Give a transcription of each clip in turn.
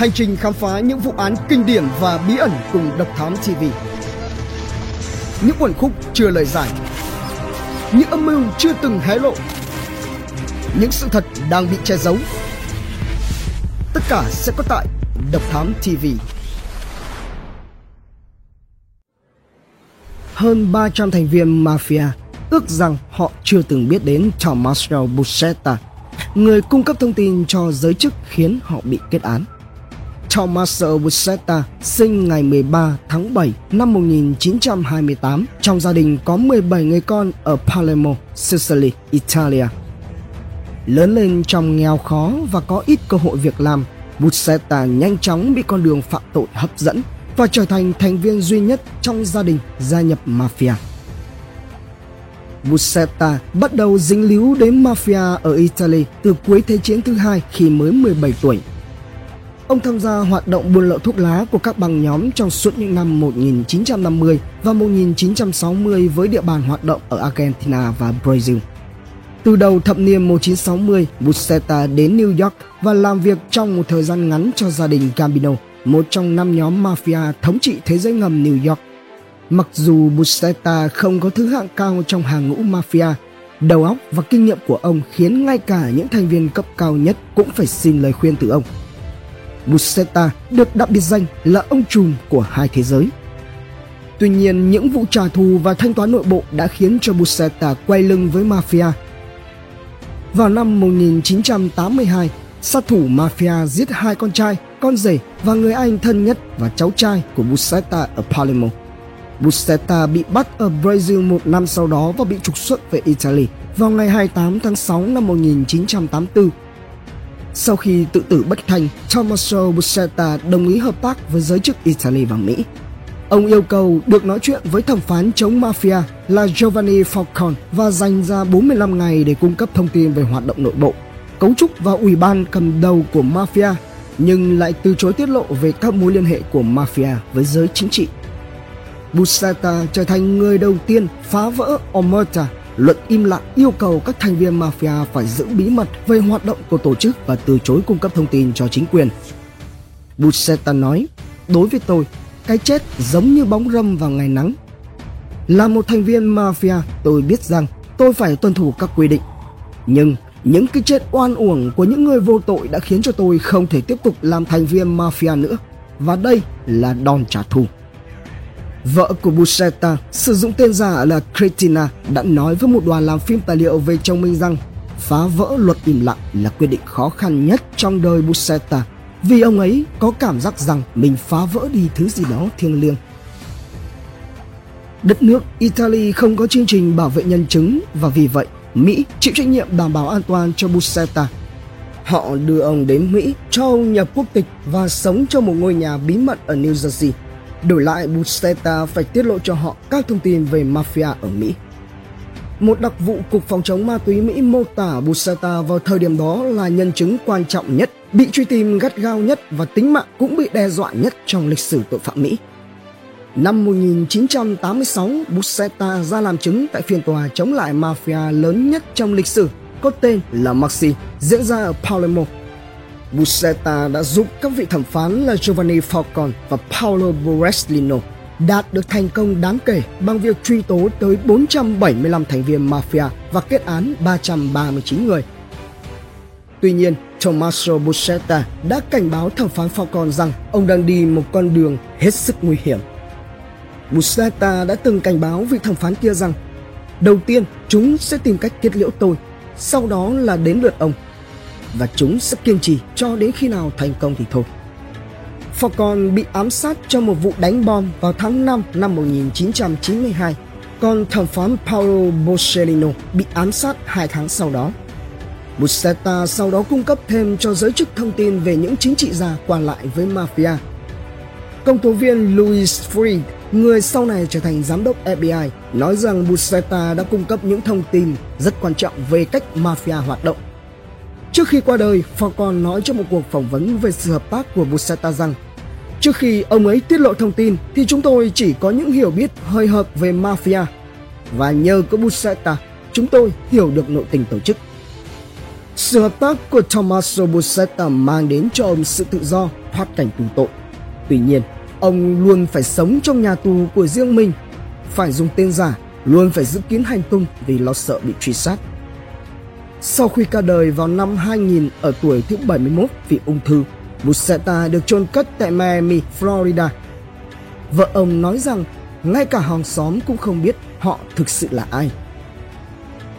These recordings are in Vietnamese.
Hành trình khám phá những vụ án kinh điển và bí ẩn cùng Độc Thám TV. Những quần khúc chưa lời giải. Những âm mưu chưa từng hé lộ. Những sự thật đang bị che giấu. Tất cả sẽ có tại Độc Thám TV. Hơn 300 thành viên mafia ước rằng họ chưa từng biết đến Tommaso Buscetta, người cung cấp thông tin cho giới chức khiến họ bị kết án. Thomas Buscetta sinh ngày 13 tháng 7 năm 1928 trong gia đình có 17 người con ở Palermo, Sicily, Italia. Lớn lên trong nghèo khó và có ít cơ hội việc làm, Buscetta nhanh chóng bị con đường phạm tội hấp dẫn và trở thành thành viên duy nhất trong gia đình gia nhập mafia. Buscetta bắt đầu dính líu đến mafia ở Italy từ cuối Thế chiến thứ hai khi mới 17 tuổi. Ông tham gia hoạt động buôn lậu thuốc lá của các băng nhóm trong suốt những năm 1950 và 1960 với địa bàn hoạt động ở Argentina và Brazil. Từ đầu thập niên 1960, Buscetta đến New York và làm việc trong một thời gian ngắn cho gia đình Gambino, một trong năm nhóm mafia thống trị thế giới ngầm New York. Mặc dù Buscetta không có thứ hạng cao trong hàng ngũ mafia, đầu óc và kinh nghiệm của ông khiến ngay cả những thành viên cấp cao nhất cũng phải xin lời khuyên từ ông. Buscetta được đặc biệt danh là ông trùm của hai thế giới. Tuy nhiên, những vụ trả thù và thanh toán nội bộ đã khiến cho Buscetta quay lưng với mafia. Vào năm 1982, sát thủ mafia giết hai con trai, con rể và người anh thân nhất và cháu trai của Buscetta ở Palermo. Buscetta bị bắt ở Brazil một năm sau đó và bị trục xuất về Italy vào ngày 28 tháng 6 năm 1984. Sau khi tự tử bất thành, Tommaso Buscetta đồng ý hợp tác với giới chức Italy và Mỹ. Ông yêu cầu được nói chuyện với thẩm phán chống mafia là Giovanni Falcone và dành ra 45 ngày để cung cấp thông tin về hoạt động nội bộ, cấu trúc và ủy ban cầm đầu của mafia, nhưng lại từ chối tiết lộ về các mối liên hệ của mafia với giới chính trị. Buscetta trở thành người đầu tiên phá vỡ Omerta, Luận im lặng yêu cầu các thành viên mafia phải giữ bí mật về hoạt động của tổ chức và từ chối cung cấp thông tin cho chính quyền. Buscetta nói, đối với tôi, cái chết giống như bóng râm vào ngày nắng. Là một thành viên mafia, tôi biết rằng tôi phải tuân thủ các quy định. Nhưng những cái chết oan uổng của những người vô tội đã khiến cho tôi không thể tiếp tục làm thành viên mafia nữa. Và đây là đòn trả thù. Vợ của Buscetta sử dụng tên giả là Cretina, đã nói với một đoàn làm phim tài liệu về chồng mình rằng phá vỡ luật im lặng là quyết định khó khăn nhất trong đời Buscetta vì ông ấy có cảm giác rằng mình phá vỡ đi thứ gì đó thiêng liêng. Đất nước Italy không có chương trình bảo vệ nhân chứng và vì vậy Mỹ chịu trách nhiệm đảm bảo an toàn cho Buscetta. Họ đưa ông đến Mỹ cho ông nhập quốc tịch và sống trong một ngôi nhà bí mật ở New Jersey Đổi lại, Buscetta phải tiết lộ cho họ các thông tin về mafia ở Mỹ. Một đặc vụ Cục Phòng chống ma túy Mỹ mô tả Buscetta vào thời điểm đó là nhân chứng quan trọng nhất, bị truy tìm gắt gao nhất và tính mạng cũng bị đe dọa nhất trong lịch sử tội phạm Mỹ. Năm 1986, Buscetta ra làm chứng tại phiên tòa chống lại mafia lớn nhất trong lịch sử, có tên là Maxi, diễn ra ở Palermo, Buscetta đã giúp các vị thẩm phán là Giovanni Falcone và Paolo Borsellino đạt được thành công đáng kể bằng việc truy tố tới 475 thành viên mafia và kết án 339 người. Tuy nhiên, Tommaso Buscetta đã cảnh báo thẩm phán Falcone rằng ông đang đi một con đường hết sức nguy hiểm. Buscetta đã từng cảnh báo vị thẩm phán kia rằng đầu tiên chúng sẽ tìm cách kết liễu tôi, sau đó là đến lượt ông và chúng sẽ kiên trì cho đến khi nào thành công thì thôi. Falcon bị ám sát trong một vụ đánh bom vào tháng 5 năm 1992, còn thẩm phán Paolo Borsellino bị ám sát hai tháng sau đó. Buscetta sau đó cung cấp thêm cho giới chức thông tin về những chính trị gia quan lại với mafia. Công tố viên Louis Freed, người sau này trở thành giám đốc FBI, nói rằng Buscetta đã cung cấp những thông tin rất quan trọng về cách mafia hoạt động Trước khi qua đời, Falcon nói trong một cuộc phỏng vấn về sự hợp tác của Buscetta rằng Trước khi ông ấy tiết lộ thông tin thì chúng tôi chỉ có những hiểu biết hơi hợp về mafia và nhờ có Buscetta chúng tôi hiểu được nội tình tổ chức. Sự hợp tác của Tommaso Buscetta mang đến cho ông sự tự do thoát cảnh tù tội. Tuy nhiên, ông luôn phải sống trong nhà tù của riêng mình, phải dùng tên giả, luôn phải giữ kín hành tung vì lo sợ bị truy sát. Sau khi ca đời vào năm 2000 ở tuổi thứ 71 vì ung thư, Buscetta được chôn cất tại Miami, Florida. Vợ ông nói rằng ngay cả hàng xóm cũng không biết họ thực sự là ai.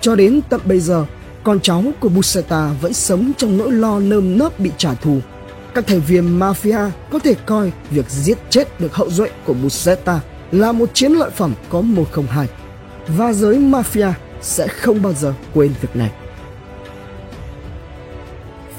Cho đến tận bây giờ, con cháu của Buscetta vẫn sống trong nỗi lo nơm nớp bị trả thù. Các thành viên mafia có thể coi việc giết chết được hậu duệ của Buscetta là một chiến lợi phẩm có 102 và giới mafia sẽ không bao giờ quên việc này.